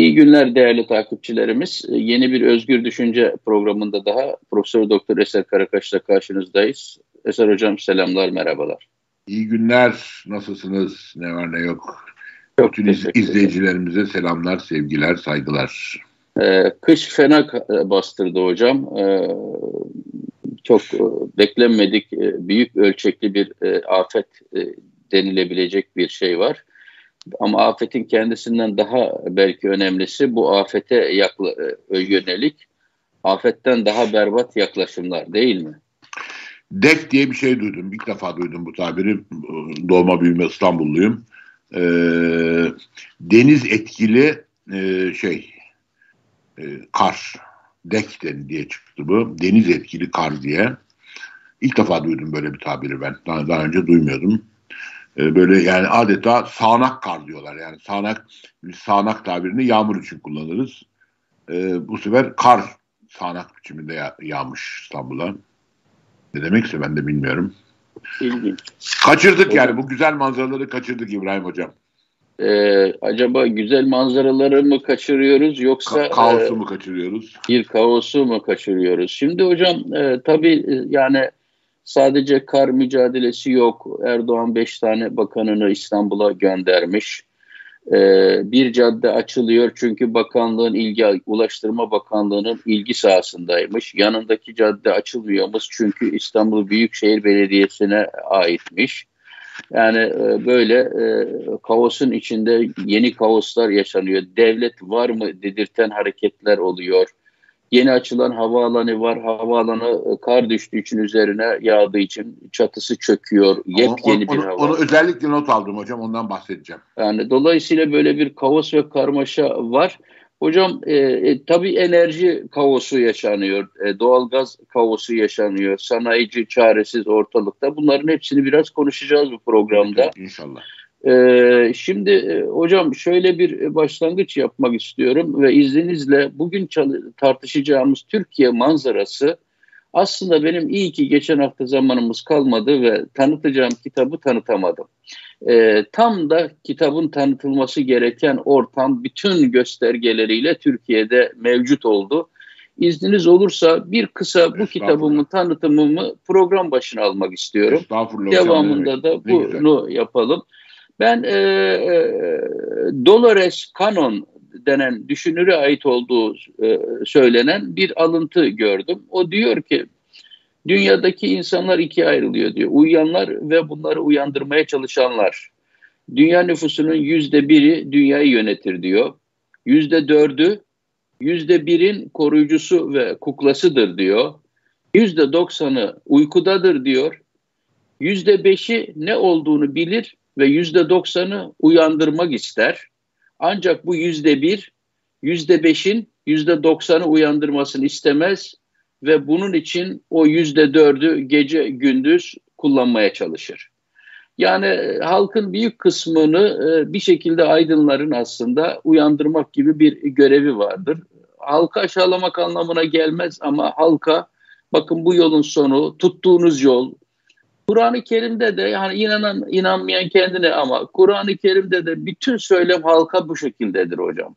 İyi günler değerli takipçilerimiz. Yeni bir Özgür Düşünce programında daha Profesör Doktor Eser Karakaş'la karşınızdayız. Eser Hocam selamlar, merhabalar. İyi günler, nasılsınız, ne var ne yok. Çok Bütün izleyicilerimize selamlar, sevgiler, saygılar. Ee, kış fena bastırdı hocam. Ee, çok e, beklenmedik, e, büyük ölçekli bir e, afet e, denilebilecek bir şey var. Ama afetin kendisinden daha belki önemlisi bu afete yakla, e, yönelik afetten daha berbat yaklaşımlar değil mi? DEK diye bir şey duydum. İlk defa duydum bu tabiri. Doğma büyüme İstanbulluyum. Ee, deniz etkili e, şey e, kar. DEK diye çıktı bu. Deniz etkili kar diye. İlk defa duydum böyle bir tabiri ben. Daha, daha önce duymuyordum. Ee, böyle yani adeta sağanak kar diyorlar. Yani sağanak biz sağanak tabirini yağmur için kullanırız. E, bu sefer kar sağanak biçiminde yağ, yağmış İstanbul'a. Ne demekse ben de bilmiyorum. İlginç. Kaçırdık hocam, yani bu güzel manzaraları kaçırdık İbrahim Hocam. E, acaba güzel manzaraları mı kaçırıyoruz yoksa Ka- kaosu e, mu kaçırıyoruz? Bir kaosu mu kaçırıyoruz? Şimdi hocam e, tabii e, yani Sadece kar mücadelesi yok. Erdoğan beş tane bakanını İstanbul'a göndermiş. Ee, bir cadde açılıyor çünkü bakanlığın ilgi, Ulaştırma Bakanlığı'nın ilgi sahasındaymış. Yanındaki cadde açılmıyormuş çünkü İstanbul Büyükşehir Belediyesi'ne aitmiş. Yani e, böyle e, kaosun içinde yeni kaoslar yaşanıyor. Devlet var mı dedirten hareketler oluyor. Yeni açılan havaalanı var. Havaalanı e, kar düştüğü için üzerine yağdığı için çatısı çöküyor. Yepyeni onu, bir hava. Onu özellikle not aldım hocam. Ondan bahsedeceğim. Yani dolayısıyla böyle bir kaos ve karmaşa var. Hocam e, e, tabii enerji kaosu yaşanıyor. E, doğalgaz kaosu yaşanıyor. Sanayici çaresiz ortalıkta. Bunların hepsini biraz konuşacağız bu programda. İnşallah. Ee, şimdi e, hocam şöyle bir başlangıç yapmak istiyorum ve izninizle bugün tartışacağımız Türkiye manzarası aslında benim iyi ki geçen hafta zamanımız kalmadı ve tanıtacağım kitabı tanıtamadım. Ee, tam da kitabın tanıtılması gereken ortam bütün göstergeleriyle Türkiye'de mevcut oldu. İzniniz olursa bir kısa bu kitabımın tanıtımımı program başına almak istiyorum. Devamında da bunu yapalım. Ben e, e, Dolores Cannon denen düşünüre ait olduğu e, söylenen bir alıntı gördüm. O diyor ki dünyadaki insanlar ikiye ayrılıyor diyor. Uyuyanlar ve bunları uyandırmaya çalışanlar. Dünya nüfusunun yüzde biri dünyayı yönetir diyor. Yüzde dördü yüzde birin koruyucusu ve kuklasıdır diyor. Yüzde doksanı uykudadır diyor. Yüzde beşi ne olduğunu bilir ve yüzde doksanı uyandırmak ister. Ancak bu yüzde bir, yüzde beşin yüzde doksanı uyandırmasını istemez ve bunun için o yüzde dördü gece gündüz kullanmaya çalışır. Yani e, halkın büyük kısmını e, bir şekilde aydınların aslında uyandırmak gibi bir görevi vardır. Halka aşağılamak anlamına gelmez ama halka bakın bu yolun sonu, tuttuğunuz yol, Kur'an-ı Kerim'de de yani inanan inanmayan kendine ama Kur'an-ı Kerim'de de bütün söylem halka bu şekildedir hocam.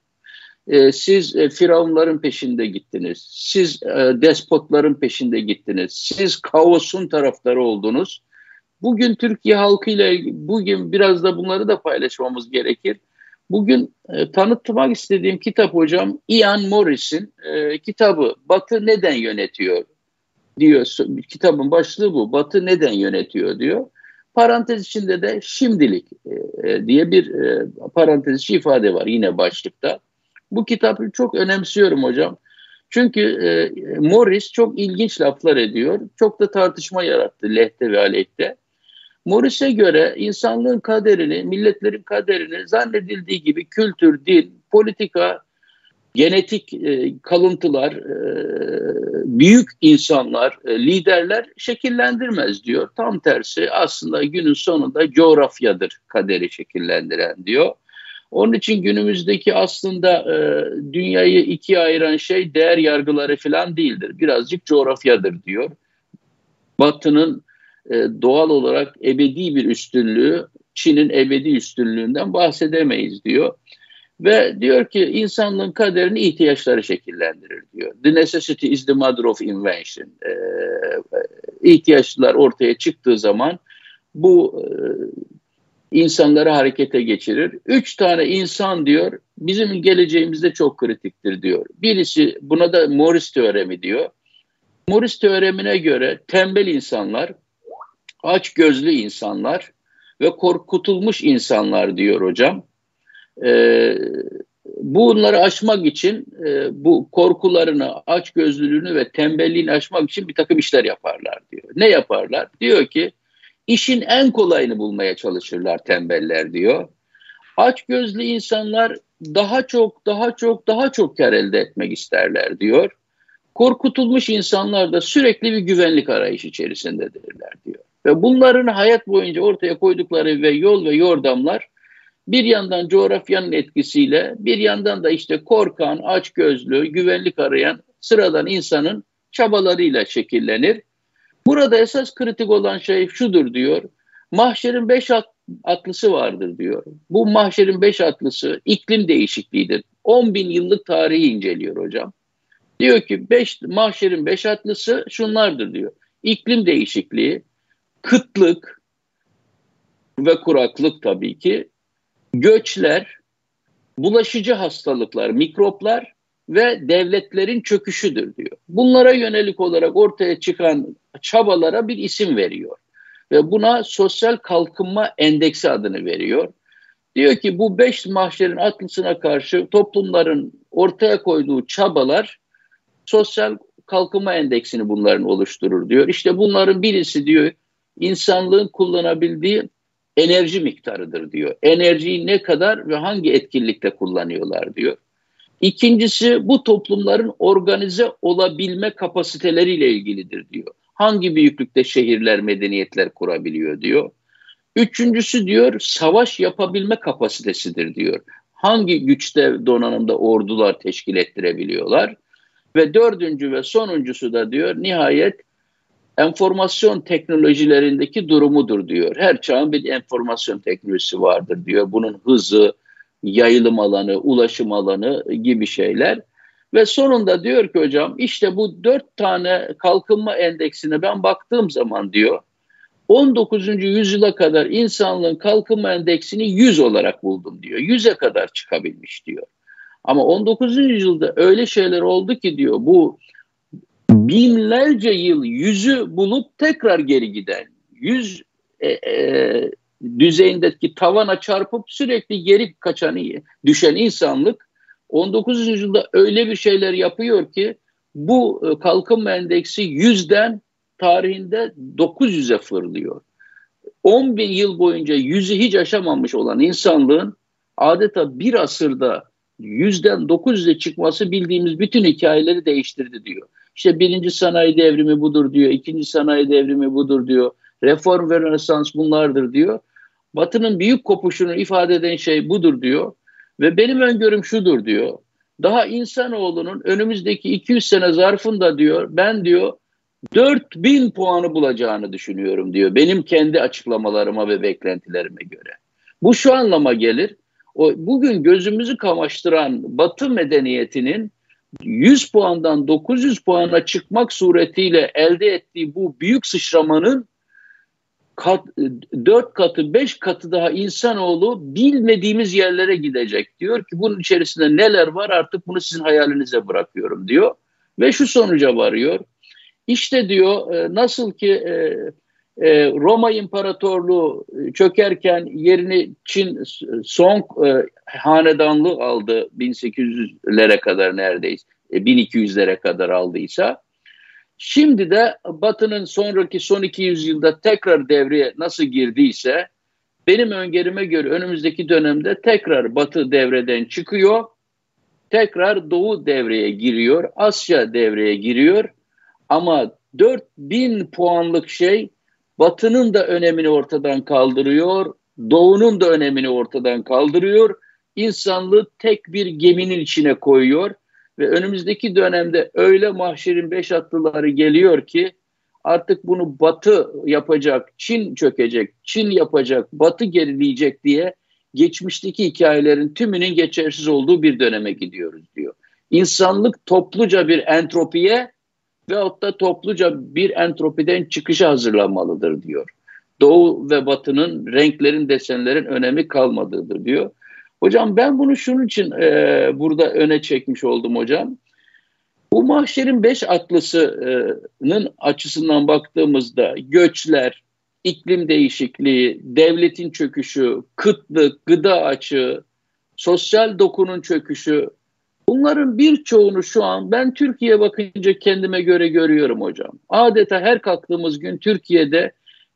Ee, siz e, firavunların peşinde gittiniz. Siz e, despotların peşinde gittiniz. Siz kaosun taraftarı oldunuz. Bugün Türkiye halkıyla bugün biraz da bunları da paylaşmamız gerekir. Bugün e, tanıtmak istediğim kitap hocam Ian Morris'in e, kitabı Batı Neden Yönetiyor? Diyor. Kitabın başlığı bu. Batı neden yönetiyor diyor. Parantez içinde de şimdilik e, e, diye bir e, parantez içi ifade var yine başlıkta. Bu kitabı çok önemsiyorum hocam. Çünkü e, Morris çok ilginç laflar ediyor. Çok da tartışma yarattı lehte ve aleyhte. Morris'e göre insanlığın kaderini, milletlerin kaderini zannedildiği gibi kültür, din, politika genetik e, kalıntılar, e, büyük insanlar, e, liderler şekillendirmez diyor. Tam tersi aslında günün sonunda coğrafyadır kaderi şekillendiren diyor. Onun için günümüzdeki aslında e, dünyayı ikiye ayıran şey değer yargıları falan değildir. Birazcık coğrafyadır diyor. Batı'nın e, doğal olarak ebedi bir üstünlüğü, Çin'in ebedi üstünlüğünden bahsedemeyiz diyor. Ve diyor ki insanlığın kaderini ihtiyaçları şekillendirir diyor. The necessity is the mother of invention. Ee, ihtiyaçlar ortaya çıktığı zaman bu e, insanları harekete geçirir. Üç tane insan diyor bizim geleceğimizde çok kritiktir diyor. Birisi buna da Morris teoremi diyor. Morris teoremine göre tembel insanlar, aç gözlü insanlar ve korkutulmuş insanlar diyor hocam. Ee, bunları aşmak için e, bu korkularını, aç gözlülüğünü ve tembelliğini aşmak için bir takım işler yaparlar diyor. Ne yaparlar? Diyor ki işin en kolayını bulmaya çalışırlar tembeller diyor. Aç gözlü insanlar daha çok, daha çok, daha çok kar elde etmek isterler diyor. Korkutulmuş insanlar da sürekli bir güvenlik arayışı içerisindedirler diyor. Ve bunların hayat boyunca ortaya koydukları ve yol ve yordamlar bir yandan coğrafyanın etkisiyle bir yandan da işte korkan, aç gözlü, güvenlik arayan sıradan insanın çabalarıyla şekillenir. Burada esas kritik olan şey şudur diyor. Mahşerin beş atlısı vardır diyor. Bu mahşerin beş atlısı iklim değişikliğidir. 10 bin yıllık tarihi inceliyor hocam. Diyor ki beş, mahşerin beş atlısı şunlardır diyor. İklim değişikliği, kıtlık ve kuraklık tabii ki, göçler, bulaşıcı hastalıklar, mikroplar ve devletlerin çöküşüdür diyor. Bunlara yönelik olarak ortaya çıkan çabalara bir isim veriyor. Ve buna sosyal kalkınma endeksi adını veriyor. Diyor ki bu beş mahşerin atlısına karşı toplumların ortaya koyduğu çabalar sosyal kalkınma endeksini bunların oluşturur diyor. İşte bunların birisi diyor insanlığın kullanabildiği enerji miktarıdır diyor. Enerjiyi ne kadar ve hangi etkinlikte kullanıyorlar diyor. İkincisi bu toplumların organize olabilme kapasiteleriyle ilgilidir diyor. Hangi büyüklükte şehirler, medeniyetler kurabiliyor diyor. Üçüncüsü diyor savaş yapabilme kapasitesidir diyor. Hangi güçte donanımda ordular teşkil ettirebiliyorlar. Ve dördüncü ve sonuncusu da diyor nihayet enformasyon teknolojilerindeki durumudur diyor. Her çağın bir enformasyon teknolojisi vardır diyor. Bunun hızı, yayılım alanı, ulaşım alanı gibi şeyler. Ve sonunda diyor ki hocam işte bu dört tane kalkınma endeksine ben baktığım zaman diyor 19. yüzyıla kadar insanlığın kalkınma endeksini 100 olarak buldum diyor. 100'e kadar çıkabilmiş diyor. Ama 19. yüzyılda öyle şeyler oldu ki diyor bu binlerce yıl yüzü bulup tekrar geri giden, yüz e, e, düzeyindeki tavana çarpıp sürekli geri kaçan, düşen insanlık 19. yüzyılda öyle bir şeyler yapıyor ki bu e, kalkınma endeksi yüzden tarihinde 900'e fırlıyor. 10 bin yıl boyunca yüzü hiç aşamamış olan insanlığın adeta bir asırda yüzden 900'e çıkması bildiğimiz bütün hikayeleri değiştirdi diyor. İşte birinci sanayi devrimi budur diyor, ikinci sanayi devrimi budur diyor, reform ve rönesans bunlardır diyor. Batı'nın büyük kopuşunu ifade eden şey budur diyor. Ve benim öngörüm şudur diyor. Daha insanoğlunun önümüzdeki 200 sene zarfında diyor ben diyor 4000 puanı bulacağını düşünüyorum diyor. Benim kendi açıklamalarıma ve beklentilerime göre. Bu şu anlama gelir. O bugün gözümüzü kamaştıran Batı medeniyetinin 100 puandan 900 puana çıkmak suretiyle elde ettiği bu büyük sıçramanın kat, 4 katı 5 katı daha insanoğlu bilmediğimiz yerlere gidecek. Diyor ki bunun içerisinde neler var artık bunu sizin hayalinize bırakıyorum diyor. Ve şu sonuca varıyor. İşte diyor e, nasıl ki e, e, Roma İmparatorluğu çökerken yerini Çin Song hanedanlığı aldı 1800'lere kadar neredeyse 1200'lere kadar aldıysa Şimdi de Batı'nın sonraki son 200 yılda tekrar devreye nasıl girdiyse benim öngörüme göre önümüzdeki dönemde tekrar Batı devreden çıkıyor. Tekrar Doğu devreye giriyor. Asya devreye giriyor. Ama 4000 puanlık şey Batı'nın da önemini ortadan kaldırıyor. Doğu'nun da önemini ortadan kaldırıyor. İnsanlığı tek bir geminin içine koyuyor ve önümüzdeki dönemde öyle mahşerin beş atlıları geliyor ki artık bunu Batı yapacak, Çin çökecek, Çin yapacak, Batı gerileyecek diye geçmişteki hikayelerin tümünün geçersiz olduğu bir döneme gidiyoruz diyor. İnsanlık topluca bir entropiye veyahut da topluca bir entropiden çıkışa hazırlanmalıdır diyor. Doğu ve batının renklerin, desenlerin önemi kalmadığıdır diyor. Hocam ben bunu şunun için e, burada öne çekmiş oldum hocam. Bu mahşerin beş atlısının açısından baktığımızda göçler, iklim değişikliği, devletin çöküşü, kıtlık, gıda açığı, sosyal dokunun çöküşü bunların birçoğunu şu an ben Türkiye bakınca kendime göre görüyorum hocam. Adeta her kalktığımız gün Türkiye'de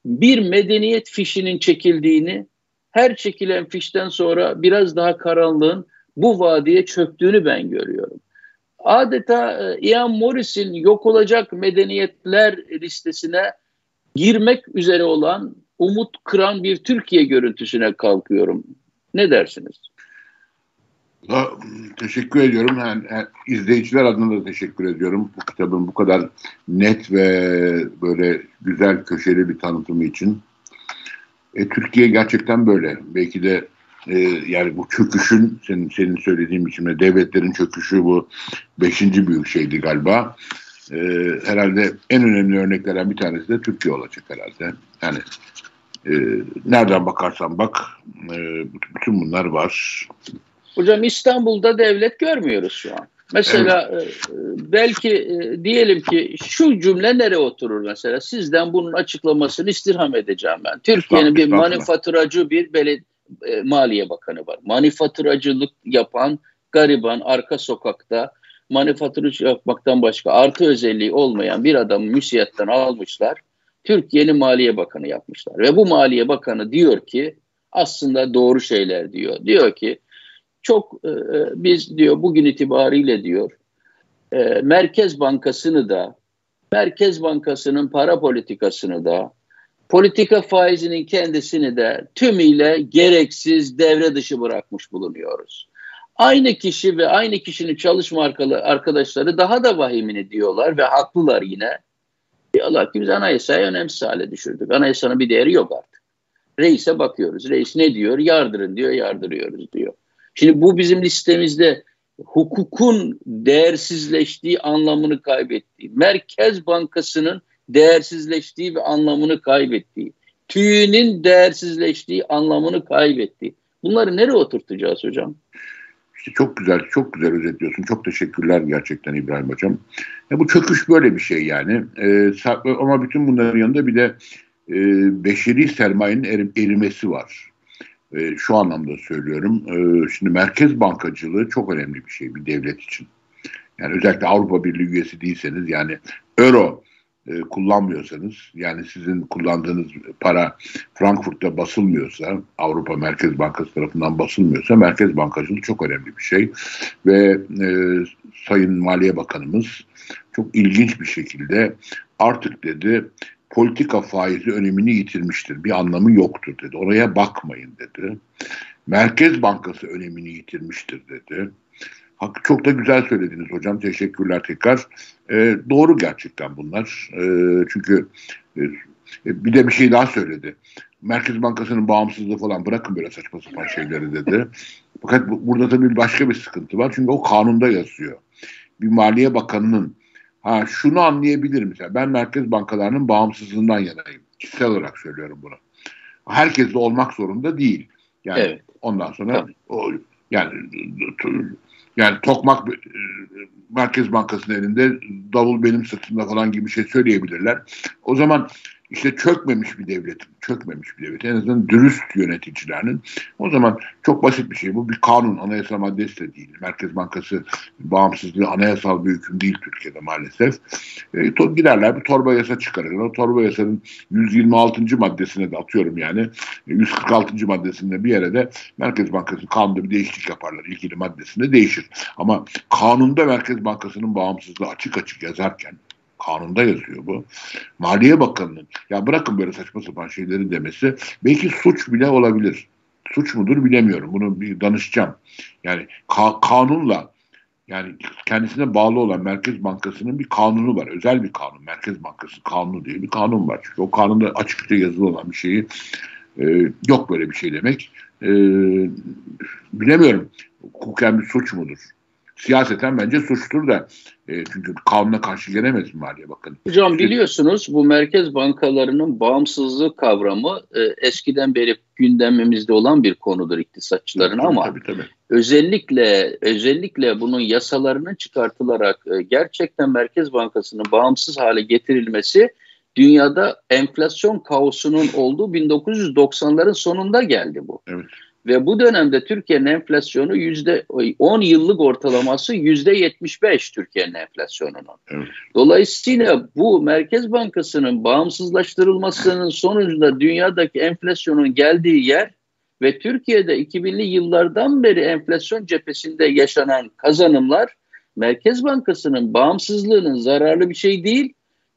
bir medeniyet fişinin çekildiğini, her çekilen fişten sonra biraz daha karanlığın bu vadiye çöktüğünü ben görüyorum. Adeta e, Ian Morris'in yok olacak medeniyetler listesine girmek üzere olan umut kıran bir Türkiye görüntüsüne kalkıyorum. Ne dersiniz? Teşekkür ediyorum. Yani, yani izleyiciler adına da teşekkür ediyorum. Bu kitabın bu kadar net ve böyle güzel köşeli bir tanıtımı için. E, Türkiye gerçekten böyle. Belki de e, yani bu çöküşün senin, senin söylediğin biçimde devletlerin çöküşü bu beşinci büyük şeydi galiba. E, herhalde en önemli örneklerden bir tanesi de Türkiye olacak herhalde. Yani e, nereden bakarsan bak e, bütün bunlar var. Hocam İstanbul'da devlet görmüyoruz şu an. Mesela evet. E, belki e, diyelim ki şu cümle nereye oturur mesela? Sizden bunun açıklamasını istirham edeceğim ben. Türkiye'nin bir manifaturacı bir beled e, Maliye Bakanı var. Manifaturacılık yapan gariban arka sokakta manifaturacı yapmaktan başka artı özelliği olmayan bir adamı müsiyetten almışlar. Türkiye'nin Maliye Bakanı yapmışlar. Ve bu Maliye Bakanı diyor ki aslında doğru şeyler diyor. Diyor ki çok e, e, biz diyor bugün itibariyle diyor e, Merkez Bankası'nı da Merkez Bankası'nın para politikasını da politika faizinin kendisini de tümüyle gereksiz devre dışı bırakmış bulunuyoruz. Aynı kişi ve aynı kişinin çalışma arkadaşları daha da vahimini diyorlar ve haklılar yine. Diyorlar ki biz anayasayı önemsiz hale düşürdük. Anayasanın bir değeri yok artık. Reis'e bakıyoruz. Reis ne diyor? Yardırın diyor, yardırıyoruz diyor. Şimdi bu bizim listemizde hukukun değersizleştiği anlamını kaybettiği, Merkez Bankası'nın değersizleştiği ve anlamını kaybettiği, tüyünün değersizleştiği anlamını kaybettiği. Bunları nereye oturtacağız hocam? İşte çok güzel, çok güzel özetliyorsun. Çok teşekkürler gerçekten İbrahim Hocam. Ya bu çöküş böyle bir şey yani. Ee, ama bütün bunların yanında bir de e, beşeri sermayenin erim, erimesi var. E, şu anlamda söylüyorum. E, şimdi merkez bankacılığı çok önemli bir şey bir devlet için. Yani özellikle Avrupa Birliği üyesi değilseniz yani euro e, kullanmıyorsanız yani sizin kullandığınız para Frankfurt'ta basılmıyorsa Avrupa Merkez Bankası tarafından basılmıyorsa merkez bankacılığı çok önemli bir şey ve e, Sayın Maliye Bakanımız çok ilginç bir şekilde artık dedi politika faizi önemini yitirmiştir. Bir anlamı yoktur dedi. Oraya bakmayın dedi. Merkez Bankası önemini yitirmiştir dedi. Çok da güzel söylediniz hocam. Teşekkürler tekrar. E, doğru gerçekten bunlar. E, çünkü e, bir de bir şey daha söyledi. Merkez Bankası'nın bağımsızlığı falan bırakın böyle saçma sapan şeyleri dedi. Fakat bu, burada tabii başka bir sıkıntı var. Çünkü o kanunda yazıyor. Bir Maliye Bakanı'nın ha şunu anlayabilirim mesela. Ben merkez bankalarının bağımsızlığından yanayım. Kişisel olarak söylüyorum bunu. Herkes de olmak zorunda değil. Yani evet. ondan sonra o, yani yani Tokmak e, Merkez Bankası'nın elinde davul benim sırtımda falan gibi bir şey söyleyebilirler. O zaman işte çökmemiş bir devlet, çökmemiş bir devlet. En azından dürüst yöneticilerinin. O zaman çok basit bir şey. Bu bir kanun, anayasa maddesi de değil. Merkez Bankası bağımsızlığı anayasal bir hüküm değil Türkiye'de maalesef. E, to, giderler bir torba yasa çıkarırlar. O torba yasanın 126. maddesine de atıyorum yani. 146. maddesinde bir yere de Merkez Bankası kanunda bir değişiklik yaparlar. ilgili maddesinde değişir. Ama kanunda Merkez Bankası'nın bağımsızlığı açık açık yazarken Kanunda yazıyor bu. Maliye Bakanı'nın ya bırakın böyle saçma sapan şeyleri demesi belki suç bile olabilir. Suç mudur bilemiyorum. Bunu bir danışacağım. Yani ka- kanunla yani kendisine bağlı olan Merkez Bankası'nın bir kanunu var. Özel bir kanun. Merkez Bankası kanunu diye bir kanun var. Çünkü o kanunda açıkça yazılı olan bir şeyi e, yok böyle bir şey demek e, bilemiyorum hukuken bir suç mudur? Siyaseten bence suçtur da e, çünkü kanuna karşı gelemez Maliye Bakanı. Hocam biliyorsunuz bu merkez bankalarının bağımsızlığı kavramı e, eskiden beri gündemimizde olan bir konudur iktisatçıların tabii, ama tabii, tabii. özellikle özellikle bunun yasalarının çıkartılarak e, gerçekten Merkez Bankası'nın bağımsız hale getirilmesi dünyada enflasyon kaosunun olduğu 1990'ların sonunda geldi bu. Evet. Ve bu dönemde Türkiye'nin enflasyonu yüzde 10 yıllık ortalaması yüzde 75 Türkiye'nin enflasyonunun. Evet. Dolayısıyla bu Merkez Bankası'nın bağımsızlaştırılmasının sonucunda dünyadaki enflasyonun geldiği yer ve Türkiye'de 2000'li yıllardan beri enflasyon cephesinde yaşanan kazanımlar Merkez Bankası'nın bağımsızlığının zararlı bir şey değil,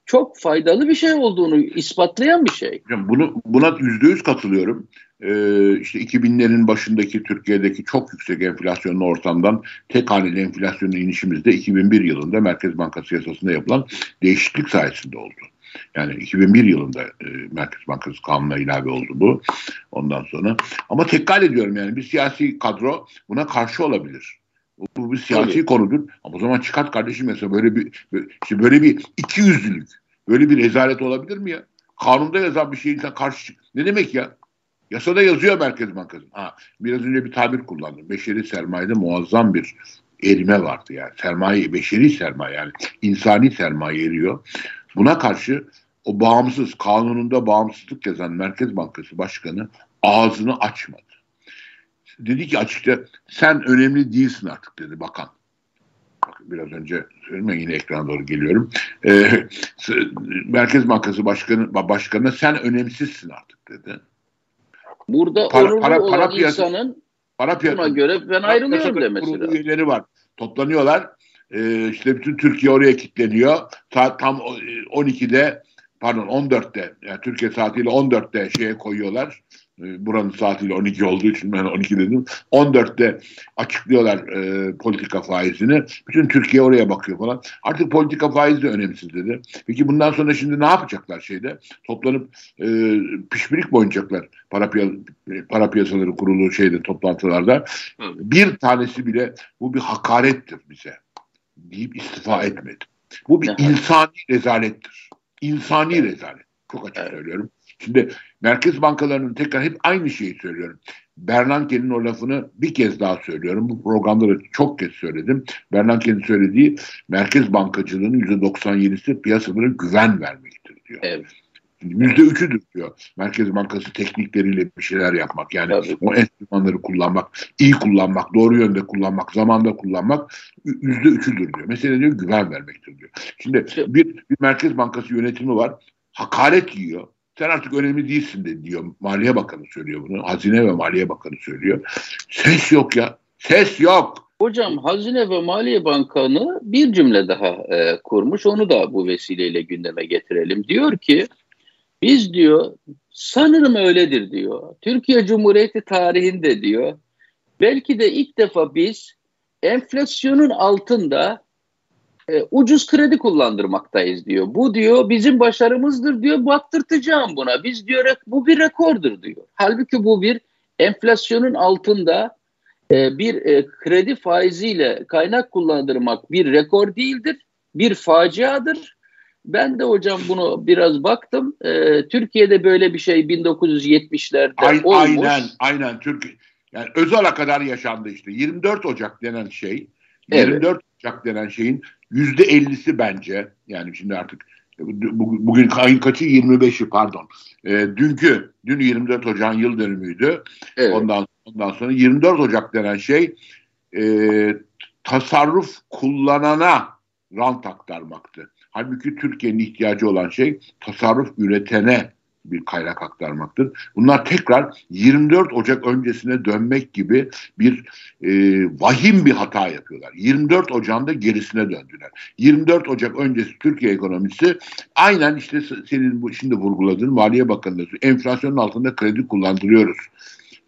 çok faydalı bir şey olduğunu ispatlayan bir şey. Bunu buna yüzde yüz katılıyorum. Ee, işte 2000'lerin başındaki Türkiye'deki çok yüksek enflasyonlu ortamdan tek haneli enflasyonun inişimizde 2001 yılında Merkez Bankası yasasında yapılan değişiklik sayesinde oldu. Yani 2001 yılında e, Merkez Bankası kanuna ilave oldu bu. Ondan sonra ama tekrar ediyorum yani bir siyasi kadro buna karşı olabilir. Bu bir siyasi Tabii. konudur. Ama o zaman çıkart kardeşim mesela böyle bir işte böyle bir iki yüzlülük, böyle bir rezalet olabilir mi ya? Kanunda yazan bir şeyin karşı çık. Ne demek ya? Yasada yazıyor Merkez Bankası. Ha, biraz önce bir tabir kullandım. Beşeri sermayede muazzam bir erime vardı yani. Sermaye, beşeri sermaye yani insani sermaye eriyor. Buna karşı o bağımsız, kanununda bağımsızlık yazan Merkez Bankası Başkanı ağzını açmadı. Dedi ki açıkça sen önemli değilsin artık dedi bakan. Biraz önce söyledim yine ekrana doğru geliyorum. Ee, Merkez Bankası Başkanı başkanı sen önemsizsin artık dedi. Burada para, onurlu para, para olan piyasa, insanın para piyasa, buna göre ben ayrılıyorum demesi lazım. üyeleri var. Toplanıyorlar. Ee, işte bütün Türkiye oraya kilitleniyor. Saat tam 12'de pardon 14'te yani Türkiye saatiyle 14'te şeye koyuyorlar. Ee, buranın saatiyle 12 olduğu için ben 12 dedim. 14'te açıklıyorlar e, politika faizini. Bütün Türkiye oraya bakıyor falan. Artık politika faizi de önemsiz dedi. Peki bundan sonra şimdi ne yapacaklar şeyde? Toplanıp e, pişpirik boyunacaklar para, piya para piyasaları kurulu şeyde toplantılarda. Bir tanesi bile bu bir hakarettir bize deyip istifa etmedi. Bu bir insani rezalettir. İnsani rezalet. Çok açık söylüyorum. Şimdi merkez bankalarının tekrar hep aynı şeyi söylüyorum. Bernanke'nin o lafını bir kez daha söylüyorum. Bu programda da çok kez söyledim. Bernanke'nin söylediği merkez bankacılığının %97'si piyasalara güven vermektir diyor. Evet. Yüzde üçüdür diyor. Merkez Bankası teknikleriyle bir şeyler yapmak. Yani Tabii. o enstrümanları kullanmak, iyi kullanmak, doğru yönde kullanmak, zamanda kullanmak yüzde üçüdür diyor. Mesela diyor güven vermektir diyor. Şimdi bir, bir Merkez Bankası yönetimi var. Hakaret yiyor sen artık önemli değilsin de diyor. Maliye Bakanı söylüyor bunu. Hazine ve Maliye Bakanı söylüyor. Ses yok ya. Ses yok. Hocam Hazine ve Maliye Bakanı bir cümle daha e, kurmuş. Onu da bu vesileyle gündeme getirelim. Diyor ki biz diyor sanırım öyledir diyor. Türkiye Cumhuriyeti tarihinde diyor belki de ilk defa biz enflasyonun altında e, ucuz kredi kullandırmaktayız diyor. Bu diyor bizim başarımızdır diyor. Baktırtacağım buna. Biz diyor bu bir rekordur diyor. Halbuki bu bir enflasyonun altında e, bir e, kredi faiziyle kaynak kullandırmak bir rekor değildir. Bir faciadır. Ben de hocam bunu biraz baktım. E, Türkiye'de böyle bir şey 1970'lerde Aynen, olmuş. Aynen, aynen. Türkiye yani Özal'a kadar yaşandı işte. 24 Ocak denen şey, 24 evet. Ocak denen şeyin Yüzde ellisi bence yani şimdi artık bugün ayın kaçı 25'i pardon. E, dünkü dün 24 Ocak'ın yıl dönümüydü. Evet. Ondan ondan sonra 24 Ocak denen şey e, tasarruf kullanana rant aktarmaktı. Halbuki Türkiye'nin ihtiyacı olan şey tasarruf üretene bir kaynak aktarmaktır. Bunlar tekrar 24 Ocak öncesine dönmek gibi bir e, vahim bir hata yapıyorlar. 24 Ocak'ın da gerisine döndüler. 24 Ocak öncesi Türkiye ekonomisi aynen işte senin bu şimdi vurguladığın Maliye Bakanlığı enflasyonun altında kredi kullandırıyoruz.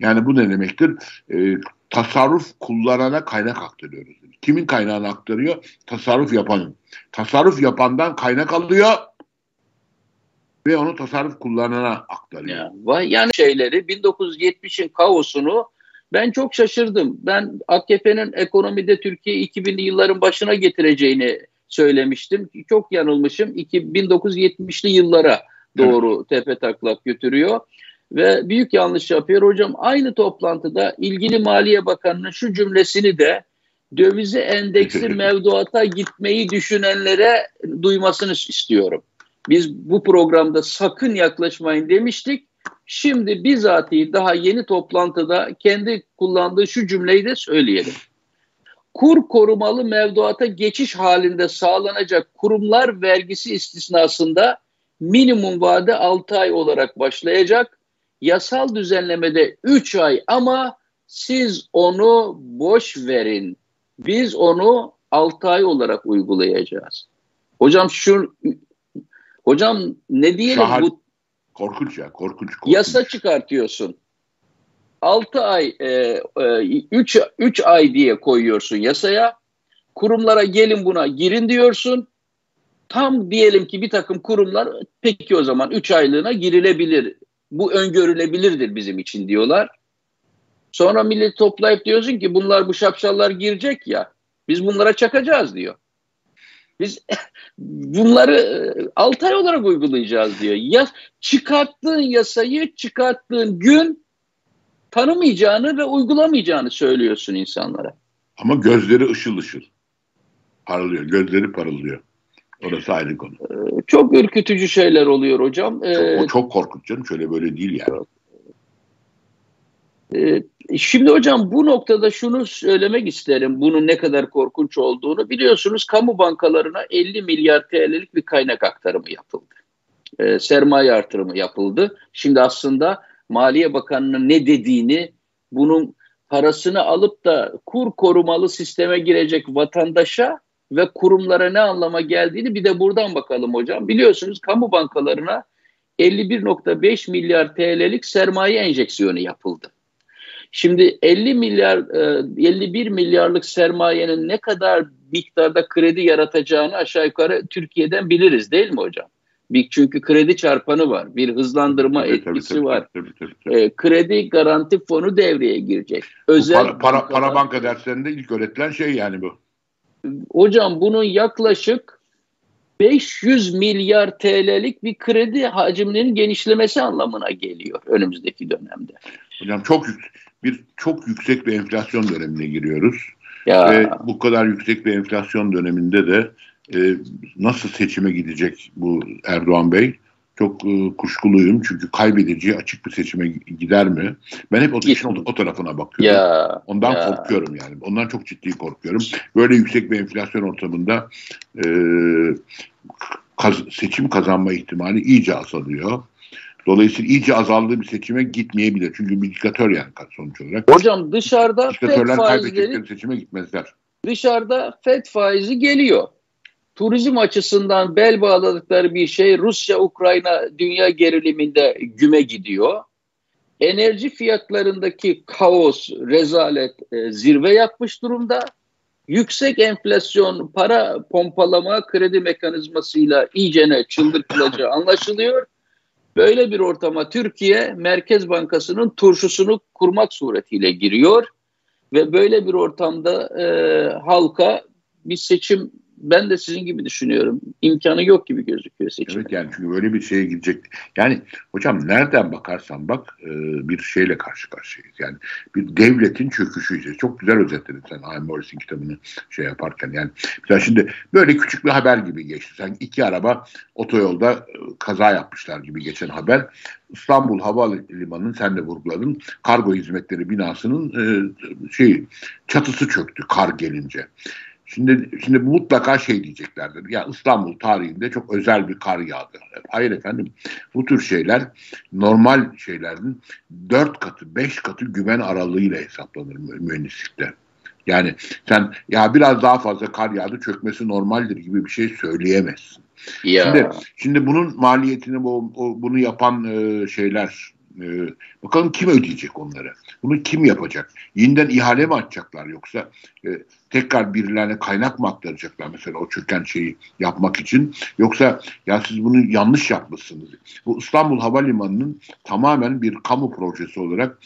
Yani bu ne demektir? E, tasarruf kullanana kaynak aktarıyoruz. Kimin kaynağını aktarıyor? Tasarruf yapanın. Tasarruf yapandan kaynak alıyor ve onu tasarruf kullanana aktarıyor. Ya, yani şeyleri 1970'in kaosunu ben çok şaşırdım. Ben AKP'nin ekonomide Türkiye 2000'li yılların başına getireceğini söylemiştim. Çok yanılmışım. 1970'li yıllara doğru evet. tepe taklak götürüyor. Ve büyük yanlış yapıyor. Hocam aynı toplantıda ilgili Maliye Bakanı'nın şu cümlesini de dövize endeksi mevduata gitmeyi düşünenlere duymasını istiyorum. Biz bu programda sakın yaklaşmayın demiştik. Şimdi bizatihi daha yeni toplantıda kendi kullandığı şu cümleyi de söyleyelim. Kur korumalı mevduata geçiş halinde sağlanacak kurumlar vergisi istisnasında minimum vade 6 ay olarak başlayacak. Yasal düzenlemede 3 ay ama siz onu boş verin. Biz onu 6 ay olarak uygulayacağız. Hocam şu hocam ne diyelim Şahar, bu korkunç ya korkunç, korkunç. Yasa çıkartıyorsun. 6 ay 3 e, 3 e, ay diye koyuyorsun yasaya. Kurumlara gelin buna girin diyorsun. Tam diyelim ki bir takım kurumlar peki o zaman 3 aylığına girilebilir. Bu öngörülebilirdir bizim için diyorlar. Sonra millet toplayıp diyorsun ki bunlar bu şapşallar girecek ya. Biz bunlara çakacağız diyor. Biz bunları 6 ay olarak uygulayacağız diyor. Ya çıkarttığın yasayı çıkarttığın gün tanımayacağını ve uygulamayacağını söylüyorsun insanlara. Ama gözleri ışıl ışıl. Parlıyor. Gözleri parlıyor. Orası ayrı konu. Ee, çok ürkütücü şeyler oluyor hocam. Çok, o ee, çok korkunç canım. Şöyle böyle değil yani. Ee, şimdi hocam bu noktada şunu söylemek isterim. Bunun ne kadar korkunç olduğunu. Biliyorsunuz kamu bankalarına 50 milyar TL'lik bir kaynak aktarımı yapıldı. sermaye artırımı yapıldı. Şimdi aslında Maliye Bakanı'nın ne dediğini, bunun parasını alıp da kur korumalı sisteme girecek vatandaşa ve kurumlara ne anlama geldiğini bir de buradan bakalım hocam. Biliyorsunuz kamu bankalarına 51.5 milyar TL'lik sermaye enjeksiyonu yapıldı. Şimdi 50 milyar 51 e, milyarlık sermayenin ne kadar miktarda kredi yaratacağını aşağı yukarı Türkiye'den biliriz değil mi hocam? Bir, çünkü kredi çarpanı var. Bir hızlandırma tabii, etkisi tabii, var. Tabii, tabii, tabii. E, kredi garanti fonu devreye girecek. Özel para, para, para banka derslerinde ilk öğretilen şey yani bu. Hocam bunun yaklaşık 500 milyar TL'lik bir kredi hacimlerinin genişlemesi anlamına geliyor önümüzdeki dönemde. Hocam çok bir çok yüksek bir enflasyon dönemine giriyoruz. Ya. Ve bu kadar yüksek bir enflasyon döneminde de e, nasıl seçime gidecek bu Erdoğan Bey? Çok e, kuşkuluyum çünkü kaybedeceği açık bir seçime gider mi? Ben hep o, işin o, o tarafına bakıyorum. Ya, Ondan ya. korkuyorum yani. Ondan çok ciddi korkuyorum. Böyle yüksek bir enflasyon ortamında e, kaz, seçim kazanma ihtimali iyice azalıyor. Dolayısıyla iyice azaldığı bir seçime gitmeyebilir. Çünkü bir diktatör yani sonuç olarak. Hocam dışarıda FED faizleri seçime gitmezler. Dışarıda FED faizi geliyor turizm açısından bel bağladıkları bir şey Rusya-Ukrayna dünya geriliminde güme gidiyor. Enerji fiyatlarındaki kaos, rezalet e, zirve yapmış durumda. Yüksek enflasyon, para pompalama kredi mekanizmasıyla iyicene çıldırtılacağı anlaşılıyor. Böyle bir ortama Türkiye Merkez Bankası'nın turşusunu kurmak suretiyle giriyor ve böyle bir ortamda e, halka bir seçim ben de sizin gibi düşünüyorum. İmkanı yok gibi gözüküyor seçim. Evet yani çünkü böyle bir şeye gidecek. Yani hocam nereden bakarsan bak e, bir şeyle karşı karşıyayız. Yani bir devletin çöküşü işte. Çok güzel özetledin sen Haym Morris'in kitabını şey yaparken. Yani mesela şimdi böyle küçük bir haber gibi geçti. Sen iki araba otoyolda e, kaza yapmışlar gibi geçen haber. İstanbul Havalimanı'nın sen de vurguladın kargo hizmetleri binasının e, şey çatısı çöktü kar gelince. Şimdi şimdi mutlaka şey diyeceklerdir. Ya İstanbul tarihinde çok özel bir kar yağdı. Hayır efendim. Bu tür şeyler normal şeylerin dört katı, beş katı güven aralığıyla hesaplanır mühendislikte. Yani sen ya biraz daha fazla kar yağdı çökmesi normaldir gibi bir şey söyleyemezsin. Ya. Şimdi, şimdi bunun maliyetini bu, bunu yapan şeyler E, bakalım kim ödeyecek onları? Bunu kim yapacak? Yeniden ihale mi açacaklar yoksa e, tekrar birilerine kaynak mı aktaracaklar mesela o çöken şeyi yapmak için? Yoksa ya siz bunu yanlış yapmışsınız. Bu İstanbul Havalimanı'nın tamamen bir kamu projesi olarak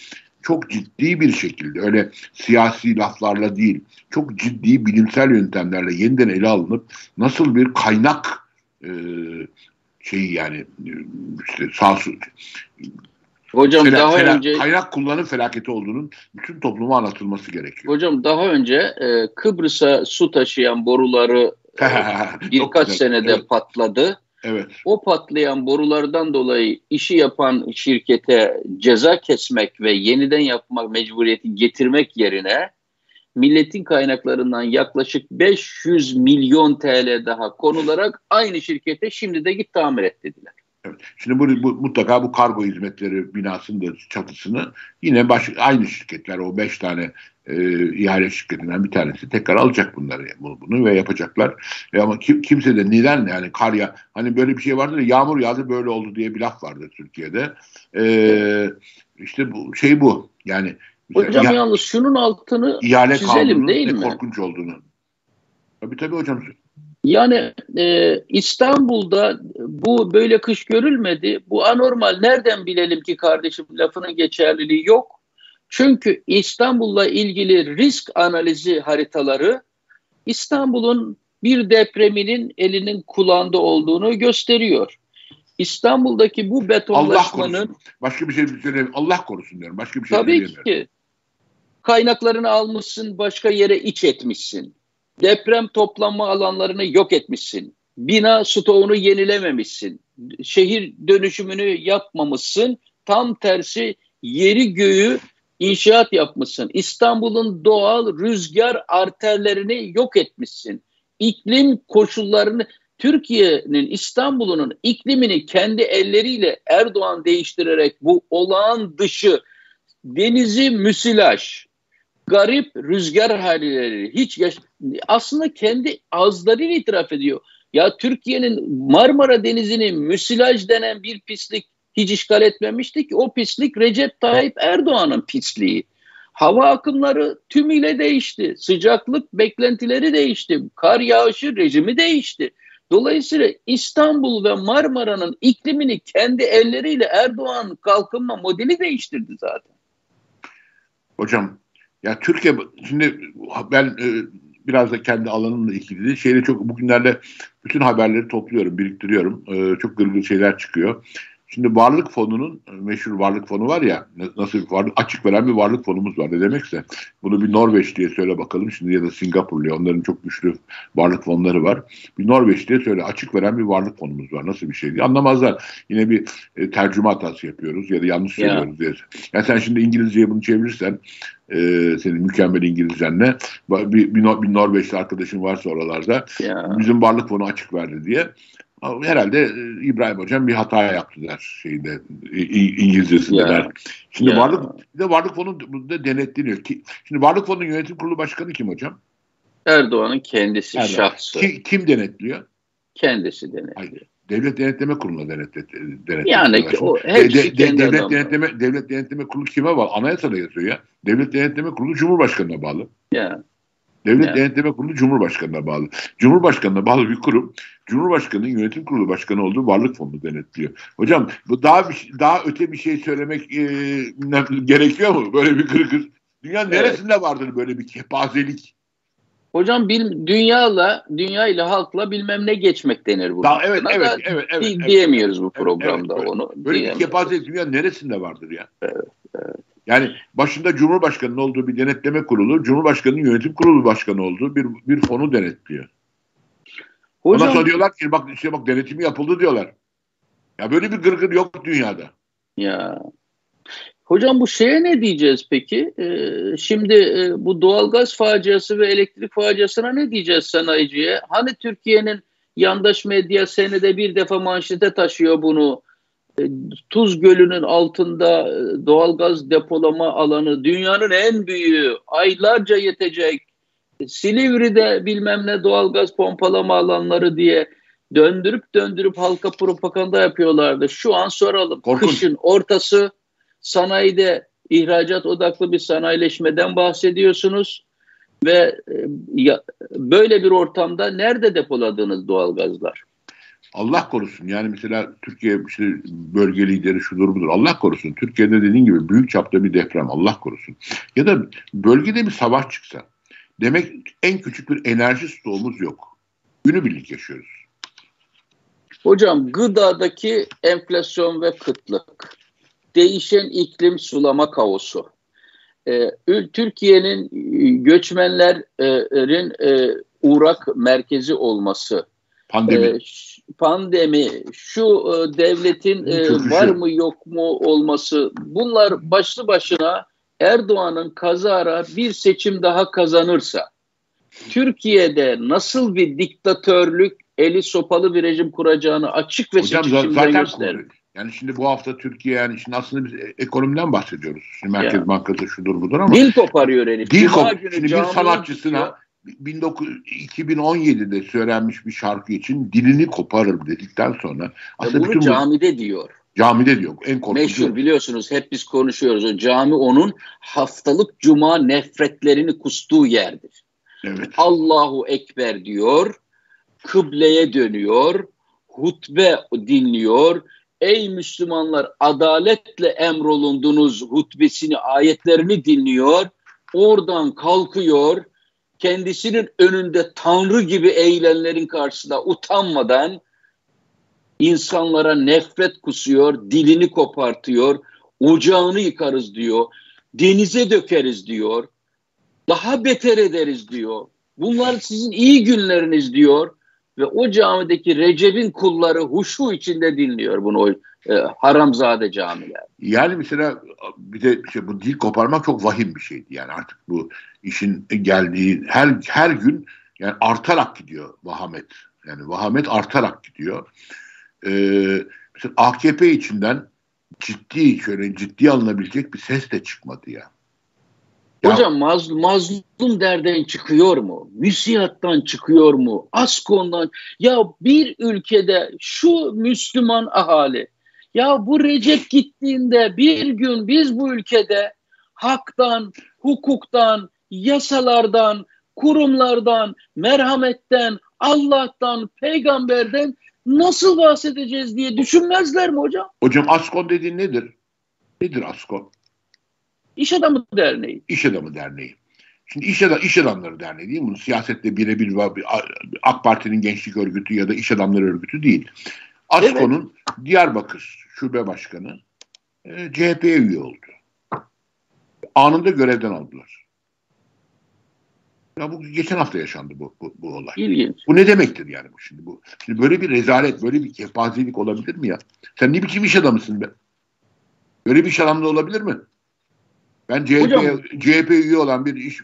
çok ciddi bir şekilde öyle siyasi laflarla değil çok ciddi bilimsel yöntemlerle yeniden ele alınıp nasıl bir kaynak e, şeyi yani işte sağ Hocam Fela, daha fela, önce kaynak kullanım felaketi olduğunun bütün topluma anlatılması gerekiyor. Hocam daha önce e, Kıbrıs'a su taşıyan boruları e, birkaç senede evet. patladı. Evet. O patlayan borulardan dolayı işi yapan şirkete ceza kesmek ve yeniden yapmak mecburiyeti getirmek yerine milletin kaynaklarından yaklaşık 500 milyon TL daha konularak aynı şirkete şimdi de git tamir et dediler. Evet. Şimdi bu, bu, mutlaka bu kargo hizmetleri binasının çatısını yine baş, aynı şirketler o beş tane e, ihale şirketinden bir tanesi tekrar alacak bunları bunu, bunu ve yapacaklar. E, ama kim, kimse de neden yani kar ya hani böyle bir şey vardır ya yağmur yağdı böyle oldu diye bir laf vardır Türkiye'de. E, işte bu şey bu yani Hocam ya, yalnız şunun altını ihale çizelim değil mi? korkunç olduğunu. Tabii tabii hocam. Yani e, İstanbul'da bu böyle kış görülmedi. Bu anormal. Nereden bilelim ki kardeşim lafının geçerliliği yok. Çünkü İstanbul'la ilgili risk analizi haritaları İstanbul'un bir depreminin elinin kulağında olduğunu gösteriyor. İstanbul'daki bu betonlaşmanın... Allah korusun. Başka bir şey söyleyeyim. Allah korusun diyorum. Başka bir şey Tabii ki. Kaynaklarını almışsın, başka yere iç etmişsin. Deprem toplanma alanlarını yok etmişsin. Bina stoğunu yenilememişsin. Şehir dönüşümünü yapmamışsın. Tam tersi yeri göğü inşaat yapmışsın. İstanbul'un doğal rüzgar arterlerini yok etmişsin. İklim koşullarını Türkiye'nin İstanbul'un iklimini kendi elleriyle Erdoğan değiştirerek bu olağan dışı denizi müsilaj, garip rüzgar halileri hiç yaş aslında kendi ağızlarıyla itiraf ediyor. Ya Türkiye'nin Marmara Denizi'ni müsilaj denen bir pislik hiç işgal etmemişti ki o pislik Recep Tayyip Erdoğan'ın pisliği. Hava akımları tümüyle değişti. Sıcaklık beklentileri değişti. Kar yağışı rejimi değişti. Dolayısıyla İstanbul ve Marmara'nın iklimini kendi elleriyle Erdoğan kalkınma modeli değiştirdi zaten. Hocam ya Türkiye şimdi ben e, biraz da kendi alanımla ilgili şeyle çok bugünlerde bütün haberleri topluyorum, biriktiriyorum. E, çok gırgır şeyler çıkıyor. Şimdi varlık fonunun meşhur varlık fonu var ya nasıl bir varlık açık veren bir varlık fonumuz var ne demekse bunu bir Norveç diye söyle bakalım şimdi ya da Singapur diye onların çok güçlü varlık fonları var. Bir Norveç diye söyle açık veren bir varlık fonumuz var nasıl bir şey diye anlamazlar. Yine bir e, tercüme hatası yapıyoruz ya da yanlış söylüyoruz diye. Yani sen şimdi İngilizceye bunu çevirirsen e, senin mükemmel İngilizcenle bir, bir, bir Norveçli arkadaşın varsa oralarda ya. bizim varlık fonu açık verdi diye herhalde e, İbrahim Hocam bir hata yaptı der şeyinde İngilizcesinde yeah. der. Şimdi yeah. varlık bir de varlık fonu da denetleniyor. Ki, şimdi varlık fonunun yönetim kurulu başkanı kim hocam? Erdoğan'ın kendisi Erdoğan. şahsı. Ki, kim denetliyor? Kendisi denetliyor. Hayır. Devlet Denetleme Kurulu'na denetlet, denetlet yani ki o hepsi de, de, devlet adamı. denetleme devlet denetleme kurulu kime bağlı? Anayasada yazıyor ya. Devlet denetleme kurulu Cumhurbaşkanı'na bağlı. Ya. Devlet yani. Denetleme Kurulu Cumhurbaşkanı'na bağlı. Cumhurbaşkanı'na bağlı bir kurum Cumhurbaşkanı'nın yönetim kurulu başkanı olduğu varlık fonunu denetliyor. Hocam bu daha bir, daha öte bir şey söylemek e, gerekiyor mu? Böyle bir kırıkır. Dünya evet. neresinde vardır böyle bir kepazelik? Hocam bil, dünyayla dünya ile halkla bilmem ne geçmek denir bu. Daha, evet, evet, evet, evet, evet, diyemiyoruz evet, bu programda evet, onu. Böyle bir kepazelik dünya neresinde vardır ya? Evet, evet. Yani başında Cumhurbaşkanı'nın olduğu bir denetleme kurulu, Cumhurbaşkanı'nın yönetim kurulu başkanı olduğu bir, bir fonu denetliyor. Hocam, Ondan sonra diyorlar ki bak işte bak denetimi yapıldı diyorlar. Ya böyle bir gırgır yok dünyada. Ya Hocam bu şeye ne diyeceğiz peki? Ee, şimdi e, bu doğalgaz faciası ve elektrik faciasına ne diyeceğiz sanayiciye? Hani Türkiye'nin yandaş medya senede bir defa manşete taşıyor bunu. E, Tuz Gölü'nün altında e, doğalgaz depolama alanı dünyanın en büyüğü aylarca yetecek. Silivri'de bilmem ne doğalgaz pompalama alanları diye döndürüp döndürüp halka propaganda yapıyorlardı. Şu an soralım. Korkunç. Kışın ortası Sanayide ihracat odaklı bir sanayileşmeden bahsediyorsunuz ve e, böyle bir ortamda nerede depoladığınız doğalgazlar? Allah korusun yani mesela Türkiye işte bölge lideri şudur budur Allah korusun. Türkiye'de dediğin gibi büyük çapta bir deprem Allah korusun. Ya da bölgede bir savaş çıksa demek en küçük bir enerji stoğumuz yok. Günübirlik yaşıyoruz. Hocam gıdadaki enflasyon ve kıtlık, değişen iklim sulama kaosu, ee, Türkiye'nin e, göçmenlerin e, uğrak merkezi olması, pandemi, e, pandemi şu e, devletin e, var mı yok mu olması bunlar başlı başına Erdoğan'ın kazara bir seçim daha kazanırsa Türkiye'de nasıl bir diktatörlük eli sopalı bir rejim kuracağını açık ve Hocam, seçimden zaten gösterir. Yani şimdi bu hafta Türkiye yani şimdi aslında biz ekonomiden bahsediyoruz. Şimdi Merkez ya. Bankası şudur budur ama. Dil koparıyor herif. Dil kop şimdi bir sanatçısına 19, 2017'de söylenmiş bir şarkı için dilini koparır dedikten sonra aslında bunu bütün camide bu, diyor. Camide diyor. En korkutucu. Meşhur biliyorsunuz hep biz konuşuyoruz. O cami onun haftalık cuma nefretlerini kustuğu yerdir. Evet. Allahu Ekber diyor. Kıbleye dönüyor. Hutbe dinliyor. Ey Müslümanlar adaletle emrolundunuz hutbesini ayetlerini dinliyor. Oradan kalkıyor kendisinin önünde tanrı gibi eğilenlerin karşısında utanmadan insanlara nefret kusuyor, dilini kopartıyor, ocağını yıkarız diyor, denize dökeriz diyor, daha beter ederiz diyor. Bunlar sizin iyi günleriniz diyor ve o camideki Recep'in kulları huşu içinde dinliyor bunu e, haramzade camiler. Yani mesela bir de işte bu dil koparmak çok vahim bir şeydi. Yani artık bu işin geldiği her her gün yani artarak gidiyor vahamet. Yani vahamet artarak gidiyor. Ee, mesela AKP içinden ciddi şöyle ciddi alınabilecek bir ses de çıkmadı ya. Hocam mazlum, mazlum derden çıkıyor mu? Müsiyattan çıkıyor mu? Askon'dan. Ya bir ülkede şu Müslüman ahali ya bu Recep gittiğinde bir gün biz bu ülkede haktan, hukuktan, yasalardan, kurumlardan, merhametten, Allah'tan, peygamberden nasıl bahsedeceğiz diye düşünmezler mi hocam? Hocam Askon dediğin nedir? Nedir Askon? İş Adamı Derneği. İş Adamı Derneği. Şimdi iş, adam, iş adamları derneği değil mi? Bunu siyasette birebir AK Parti'nin gençlik örgütü ya da iş adamları örgütü değil. ASKO'nun evet. Diyarbakır Şube Başkanı e, CHP'ye üye oldu. Anında görevden aldılar. Ya bu geçen hafta yaşandı bu, bu, bu olay. İlginç. Bu ne demektir yani bu şimdi bu? Şimdi böyle bir rezalet, böyle bir kepazelik olabilir mi ya? Sen ne biçim iş adamısın be? Böyle bir iş adamı olabilir mi? Ben CHP, CHP üye olan bir iş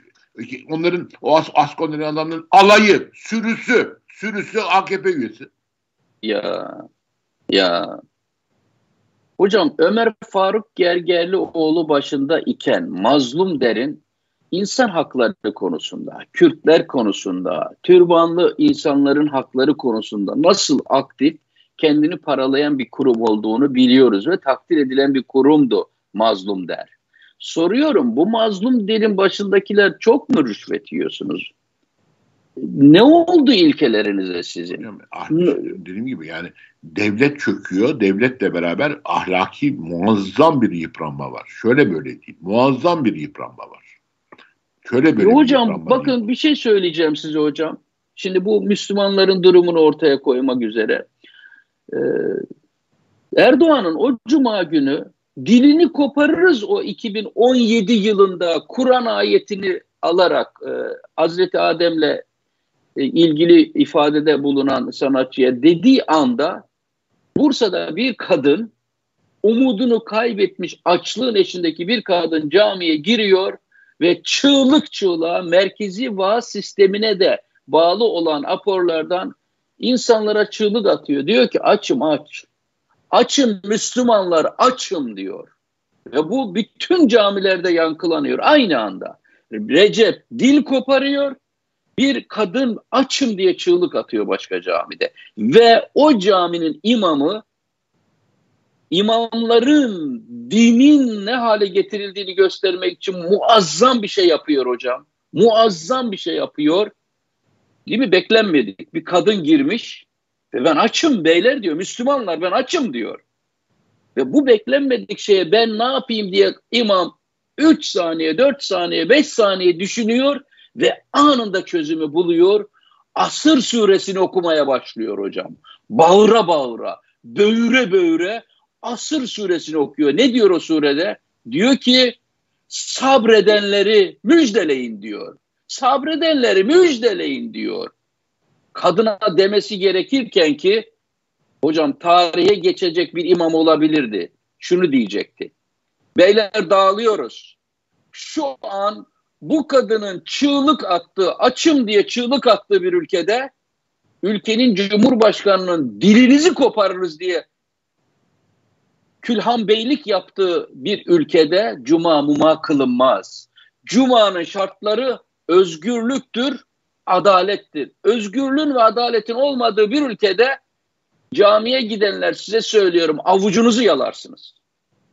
onların o as, askonların adamların alayı, sürüsü, sürüsü AKP üyesi. Ya ya Hocam Ömer Faruk Gergerlioğlu başında iken mazlum derin insan hakları konusunda, Kürtler konusunda, türbanlı insanların hakları konusunda nasıl aktif kendini paralayan bir kurum olduğunu biliyoruz ve takdir edilen bir kurumdu mazlum der. Soruyorum bu mazlum derin başındakiler çok mu rüşvet yiyorsunuz? Ne oldu ilkelerinize sizin? Ah, dediğim gibi yani devlet çöküyor. Devletle beraber ahlaki muazzam bir yıpranma var. Şöyle böyle değil. Muazzam bir yıpranma var. Şöyle böyle hocam bakın değil. bir şey söyleyeceğim size hocam. Şimdi bu Müslümanların durumunu ortaya koymak üzere. Ee, Erdoğan'ın o cuma günü dilini koparırız o 2017 yılında Kur'an ayetini alarak e, Hazreti Adem'le e, ilgili ifadede bulunan sanatçıya dediği anda Bursa'da bir kadın umudunu kaybetmiş açlığın eşindeki bir kadın camiye giriyor ve çığlık çığlığa merkezi vaaz sistemine de bağlı olan aporlardan insanlara çığlık atıyor. Diyor ki açım aç. Açın Müslümanlar açım diyor. Ve bu bütün camilerde yankılanıyor aynı anda. Recep dil koparıyor, bir kadın açım diye çığlık atıyor başka camide. Ve o caminin imamı imamların dinin ne hale getirildiğini göstermek için muazzam bir şey yapıyor hocam. Muazzam bir şey yapıyor. Değil mi? Beklenmedik. Bir kadın girmiş ve ben açım beyler diyor. Müslümanlar ben açım diyor. Ve bu beklenmedik şeye ben ne yapayım diye imam 3 saniye, 4 saniye, 5 saniye düşünüyor ve anında çözümü buluyor. Asır suresini okumaya başlıyor hocam. Bağıra bağıra, böğüre böğüre Asır suresini okuyor. Ne diyor o surede? Diyor ki sabredenleri müjdeleyin diyor. Sabredenleri müjdeleyin diyor. Kadına demesi gerekirken ki hocam tarihe geçecek bir imam olabilirdi. Şunu diyecekti. Beyler dağılıyoruz. Şu an bu kadının çığlık attığı, açım diye çığlık attığı bir ülkede ülkenin cumhurbaşkanının dilinizi koparırız diye külhan beylik yaptığı bir ülkede cuma muma kılınmaz. Cuma'nın şartları özgürlüktür, adalettir. Özgürlüğün ve adaletin olmadığı bir ülkede camiye gidenler size söylüyorum avucunuzu yalarsınız.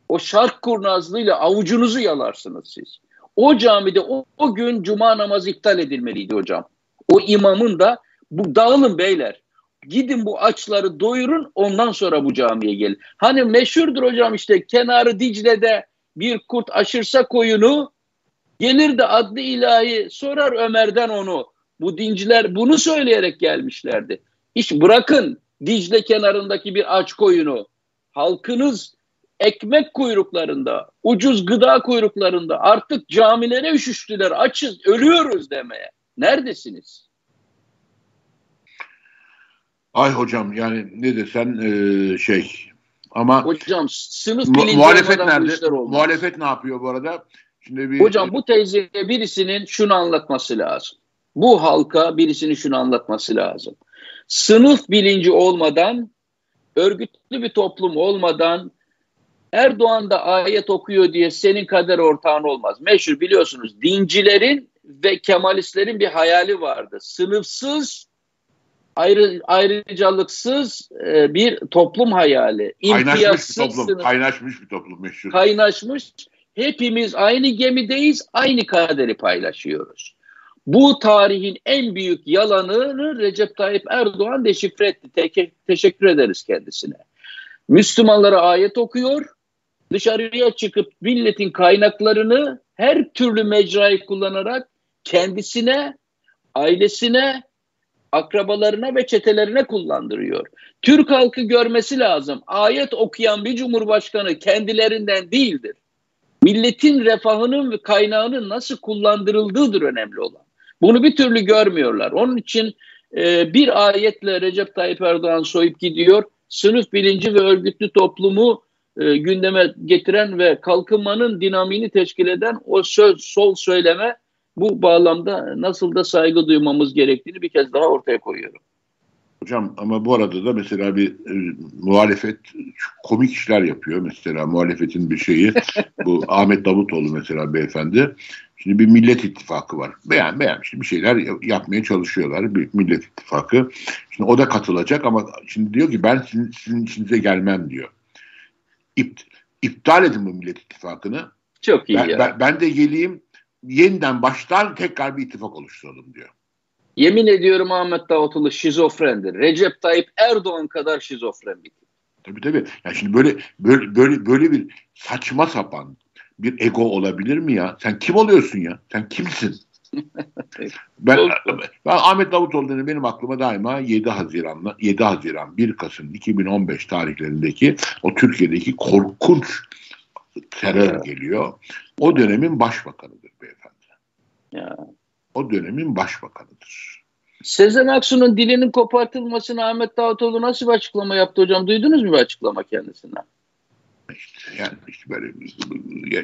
O şark kurnazlığıyla avucunuzu yalarsınız siz. O camide o, o gün cuma namazı iptal edilmeliydi hocam. O imamın da bu dağılın beyler. Gidin bu açları doyurun ondan sonra bu camiye gelin. Hani meşhurdur hocam işte kenarı Dicle'de bir kurt aşırsa koyunu gelir de adlı ilahi sorar Ömer'den onu. Bu dinciler bunu söyleyerek gelmişlerdi. Hiç bırakın Dicle kenarındaki bir aç koyunu. Halkınız ekmek kuyruklarında, ucuz gıda kuyruklarında artık camilere üşüştüler, açız, ölüyoruz demeye. Neredesiniz? Ay hocam yani ne desen e, şey ama hocam sınıf mu, muhalefet nerede? Muhalefet ne yapıyor bu arada? Şimdi bir, hocam bu teyzeye birisinin şunu anlatması lazım. Bu halka birisinin şunu anlatması lazım. Sınıf bilinci olmadan, örgütlü bir toplum olmadan Erdoğan da ayet okuyor diye senin kader ortağın olmaz. Meşhur biliyorsunuz dincilerin ve Kemalistlerin bir hayali vardı. Sınıfsız ayrı, ayrıcalıksız e, bir toplum hayali. Kaynaşmış bir toplum. Sınıf, kaynaşmış bir toplum meşhur. Kaynaşmış. Hepimiz aynı gemideyiz, aynı kaderi paylaşıyoruz. Bu tarihin en büyük yalanını Recep Tayyip Erdoğan deşifre etti. Te- teşekkür ederiz kendisine. Müslümanlara ayet okuyor, dışarıya çıkıp milletin kaynaklarını her türlü mecrayı kullanarak kendisine, ailesine akrabalarına ve çetelerine kullandırıyor. Türk halkı görmesi lazım. Ayet okuyan bir cumhurbaşkanı kendilerinden değildir. Milletin refahının ve kaynağının nasıl kullandırıldığıdır önemli olan. Bunu bir türlü görmüyorlar. Onun için e, bir ayetle Recep Tayyip Erdoğan soyup gidiyor. Sınıf bilinci ve örgütlü toplumu e, gündeme getiren ve kalkınmanın dinamini teşkil eden o söz, sol söyleme bu bağlamda nasıl da saygı duymamız gerektiğini bir kez daha ortaya koyuyorum. Hocam ama bu arada da mesela bir e, muhalefet komik işler yapıyor. Mesela muhalefetin bir şeyi bu Ahmet Davutoğlu mesela beyefendi. Şimdi bir millet ittifakı var. Beğen beğen işte bir şeyler yapmaya çalışıyorlar. Bir millet ittifakı. Şimdi o da katılacak ama şimdi diyor ki ben sizin, sizin içinize gelmem diyor. İpt, iptal edin bu millet ittifakını. Çok iyi ben, ya. Ben, ben de geleyim yeniden baştan tekrar bir ittifak oluşturalım diyor. Yemin ediyorum Ahmet Davutoğlu şizofrendir. Recep Tayyip Erdoğan kadar şizofren bir Tabii tabii. Yani şimdi böyle böyle böyle böyle bir saçma sapan bir ego olabilir mi ya? Sen kim oluyorsun ya? Sen kimsin? ben, ben Ahmet Davutoğlu benim aklıma daima 7 Haziran'la 7 Haziran 1 Kasım 2015 tarihlerindeki o Türkiye'deki korkunç terör evet. geliyor. O dönemin başbakanıdır beyefendi. Ya. O dönemin başbakanıdır. Sezen Aksu'nun dilinin kopartılmasını Ahmet Davutoğlu nasıl bir açıklama yaptı hocam? Duydunuz mu bir açıklama kendisinden? İşte yani işte böyle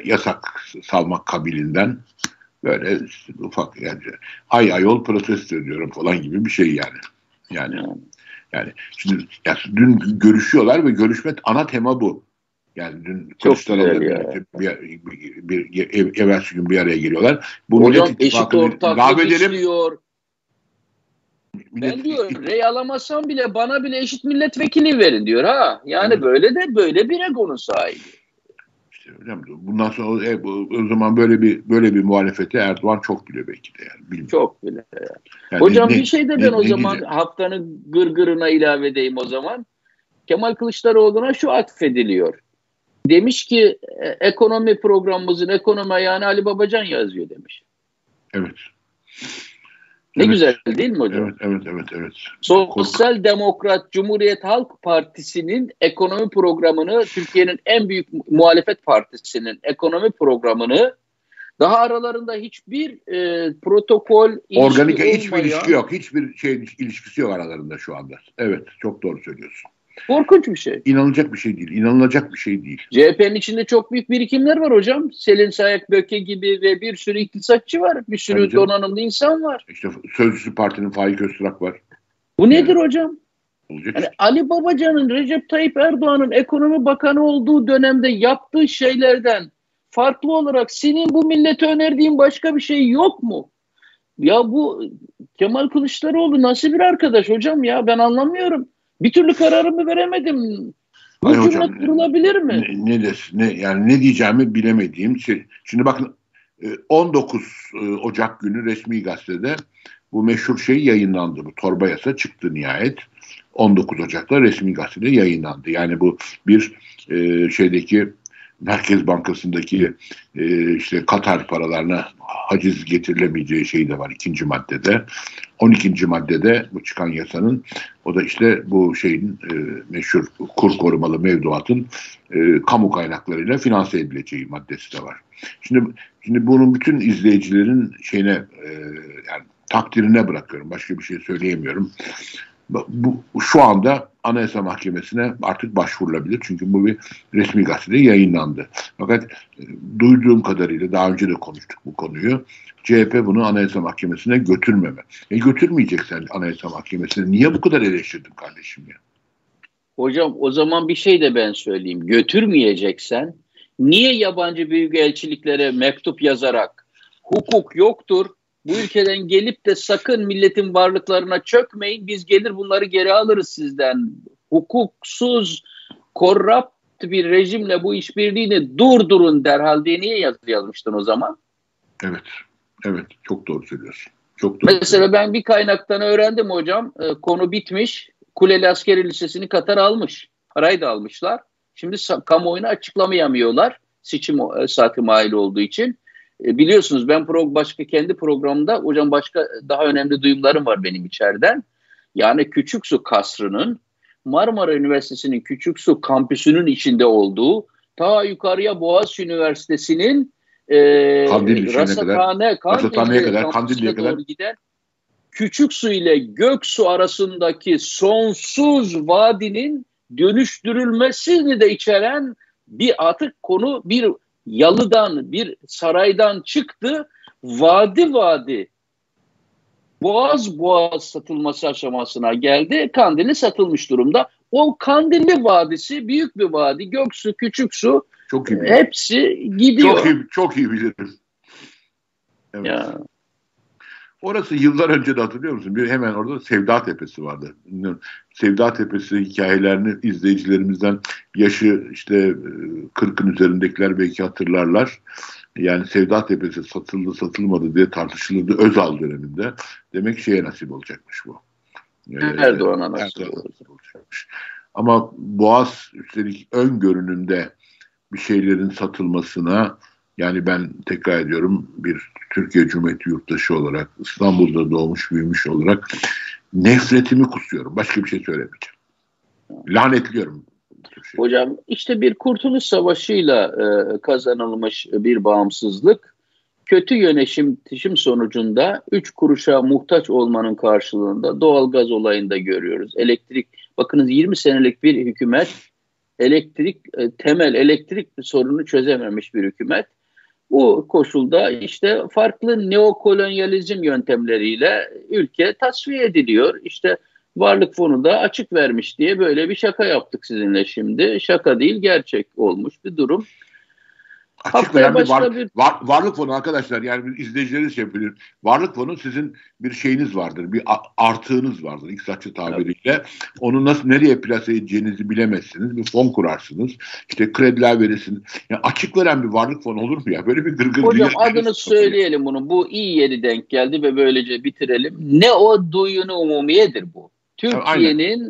yasak salmak kabilinden böyle ufak yani ay ayol protesto ediyorum falan gibi bir şey yani. Yani yani şimdi ya dün görüşüyorlar ve görüşme ana tema bu. Yani dün Kılıçdaroğlu bir, bir, bir, bir, ev, evvelsi gün bir araya geliyorlar. Bu Hocam eşit ortaklık istiyor. Ben diyor rey alamazsam bile bana bile eşit milletvekili verin diyor ha. Yani evet. böyle de böyle bir egonun sahibi. İşte Bundan sonra e, o zaman böyle bir böyle bir muhalefete Erdoğan çok bile belki de yani. Bilmiyorum. Çok bile. Yani. yani Hocam ne, bir şey de ben ne, o ne zaman diyeceğim? haftanın gırgırına ilave edeyim o zaman. Kemal Kılıçdaroğlu'na şu atfediliyor. Demiş ki e, ekonomi programımızın ekonomi ayağını Ali Babacan yazıyor demiş. Evet. Ne evet. güzel değil mi hocam? Evet, evet, evet. evet. Sosyal Kork Demokrat Cumhuriyet Halk Partisi'nin ekonomi programını, Türkiye'nin en büyük muhalefet partisinin ekonomi programını daha aralarında hiçbir e, protokol organik hiçbir ilişki yok. Hiçbir şey ilişkisi yok aralarında şu anda. Evet, çok doğru söylüyorsun. Korkunç bir şey. İnanılacak bir şey değil. İnanılacak bir şey değil. CHP'nin içinde çok büyük birikimler var hocam. Selin Sayak Böke gibi ve bir sürü iktisatçı var. Bir sürü Tabii donanımlı insan var. İşte Sözcüsü Parti'nin Faik Öztürk var. Bu nedir yani, hocam? Olacak yani işte. Ali Babacan'ın Recep Tayyip Erdoğan'ın ekonomi bakanı olduğu dönemde yaptığı şeylerden farklı olarak senin bu millete önerdiğin başka bir şey yok mu? Ya bu Kemal Kılıçdaroğlu nasıl bir arkadaş hocam ya ben anlamıyorum. Bir türlü kararımı veremedim. Bu Hayır cümle hocam, kurulabilir mi? Ne, ne, des, ne, yani ne diyeceğimi bilemediğim şey. Şimdi bakın 19 e, e, Ocak günü resmi gazetede bu meşhur şey yayınlandı. Bu torba yasa çıktı nihayet. 19 Ocak'ta resmi gazetede yayınlandı. Yani bu bir e, şeydeki Merkez Bankası'ndaki e, işte Katar paralarına haciz getirilemeyeceği şey de var ikinci maddede. 12. maddede bu çıkan yasanın o da işte bu şeyin e, meşhur kur korumalı mevduatın e, kamu kaynaklarıyla finanse edileceği maddesi de var. Şimdi şimdi bunun bütün izleyicilerin şeyine e, yani takdirine bırakıyorum. Başka bir şey söyleyemiyorum bu şu anda Anayasa Mahkemesi'ne artık başvurulabilir. Çünkü bu bir resmi gazetede yayınlandı. Fakat e, duyduğum kadarıyla daha önce de konuştuk bu konuyu. CHP bunu Anayasa Mahkemesi'ne götürmeme. E götürmeyeceksen Anayasa Mahkemesi'ne niye bu kadar eleştirdin kardeşim ya? Hocam o zaman bir şey de ben söyleyeyim. Götürmeyeceksen niye yabancı büyükelçiliklere mektup yazarak hukuk yoktur, bu ülkeden gelip de sakın milletin varlıklarına çökmeyin. Biz gelir bunları geri alırız sizden. Hukuksuz, korrupt bir rejimle bu işbirliğini durdurun derhal diye niye yazı yazmıştın o zaman? Evet. Evet. Çok doğru söylüyorsun. Çok doğru. Mesela ben bir kaynaktan öğrendim hocam. E, konu bitmiş. Kuleli Askeri Lisesi'ni Katar almış. Parayı da almışlar. Şimdi kamuoyuna açıklamayamıyorlar. Seçim e, saati mahil olduğu için. E, biliyorsunuz ben pro, başka kendi programda hocam başka daha önemli duyumlarım var benim içeriden. Yani Küçük Su Kasrı'nın Marmara Üniversitesi'nin Küçük Su kampüsünün içinde olduğu ta yukarıya Boğaziçi Üniversitesi'nin e, Kandil rasathane, Kandil'e kadar, Kandil'e kadar giden Küçük Su ile Gök Su arasındaki sonsuz vadinin dönüştürülmesini de içeren bir atık konu bir yalıdan bir saraydan çıktı vadi vadi boğaz boğaz satılması aşamasına geldi. Kandilli satılmış durumda. O Kandilli Vadisi büyük bir vadi. Göksu, küçük su çok iyi hepsi gidiyor. Çok iyi, çok iyi bilirim. Evet. Ya. Orası yıllar önce de hatırlıyor musun? Bir hemen orada Sevda Tepesi vardı. Sevda Tepesi hikayelerini izleyicilerimizden yaşı işte 40'ın e, üzerindekiler belki hatırlarlar. Yani Sevda Tepesi satıldı satılmadı diye tartışılırdı Özal döneminde. Demek şeye nasip olacakmış bu. Ee, Erdoğan'a nasip, nasip olacakmış. Ama Boğaz üstelik ön görünümde bir şeylerin satılmasına yani ben tekrar ediyorum bir Türkiye Cumhuriyeti yurttaşı olarak İstanbul'da doğmuş büyümüş olarak nefretimi kusuyorum. Başka bir şey söylemeyeceğim. Lanetliyorum. Şey. Hocam işte bir kurtuluş savaşıyla e, kazanılmış bir bağımsızlık kötü yönetim sonucunda 3 kuruşa muhtaç olmanın karşılığında doğal gaz olayında görüyoruz. Elektrik bakınız 20 senelik bir hükümet elektrik e, temel elektrik sorunu çözememiş bir hükümet bu koşulda işte farklı neokolonyalizm yöntemleriyle ülke tasfiye ediliyor. İşte Varlık Fonu da açık vermiş diye böyle bir şaka yaptık sizinle şimdi. Şaka değil gerçek olmuş bir durum. Açıklayan bir, var, bir... Var, varlık fonu arkadaşlar yani bir izleyicileriniz şey bilir. Varlık fonu sizin bir şeyiniz vardır. Bir artığınız vardır iktisatçı tabiriyle. Evet. Onu nasıl nereye plase edeceğinizi bilemezsiniz. Bir fon kurarsınız. İşte krediler verirsiniz. Yani açık veren bir varlık fonu olur mu ya? Böyle bir gırgır Hocam adını söyleyelim bunu. Bu iyi yeri denk geldi ve böylece bitirelim. Ne o duyunu umumiyedir bu. Türkiye'nin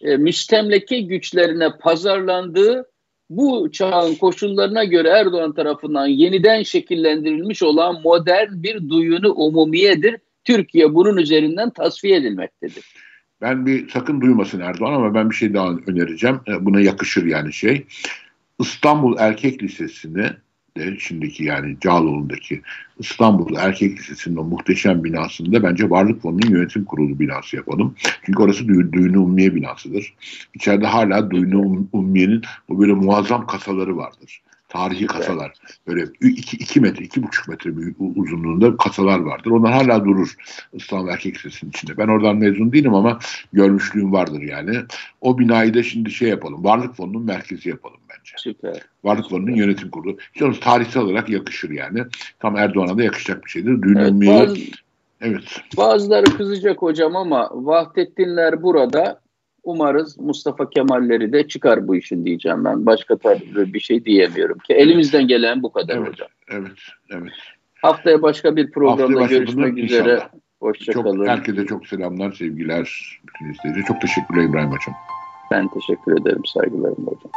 e, müstemleke güçlerine pazarlandığı bu çağın koşullarına göre Erdoğan tarafından yeniden şekillendirilmiş olan modern bir duyunu umumiyedir. Türkiye bunun üzerinden tasfiye edilmektedir. Ben bir sakın duymasın Erdoğan ama ben bir şey daha önereceğim. E, buna yakışır yani şey. İstanbul Erkek Lisesi'ni de şimdiki yani Cağaloğlu'ndaki İstanbul Erkek Lisesi'nin o muhteşem binasında bence Varlık Fonu'nun yönetim kurulu binası yapalım. Çünkü orası Dü Düğünü Ummiye binasıdır. İçeride hala Düğünü um Ummiye'nin bu böyle muazzam kasaları vardır tarihi kasalar. Böyle 2 metre, iki buçuk metre uzunluğunda kasalar vardır. Onlar hala durur İstanbul Erkek Lisesi'nin içinde. Ben oradan mezun değilim ama görmüşlüğüm vardır yani. O binayı da şimdi şey yapalım. Varlık Fonu'nun merkezi yapalım bence. Süper. Varlık Fonu'nun yönetim kurulu. İşte tarihsel olarak yakışır yani. Tam Erdoğan'a da yakışacak bir şeydir. Dün evet, bazı, evet. Bazıları kızacak hocam ama Vahdettinler burada Umarız Mustafa Kemal'leri de çıkar bu işin diyeceğim ben. Başka tarzı bir şey diyemiyorum ki. Elimizden gelen bu kadar evet, hocam. Evet, evet. Haftaya başka bir programda görüşmek üzere. Hoşçakalın. Herkese çok selamlar, sevgiler bütün izleyiciler. Çok teşekkürler İbrahim Hocam. Ben teşekkür ederim. Saygılarım hocam.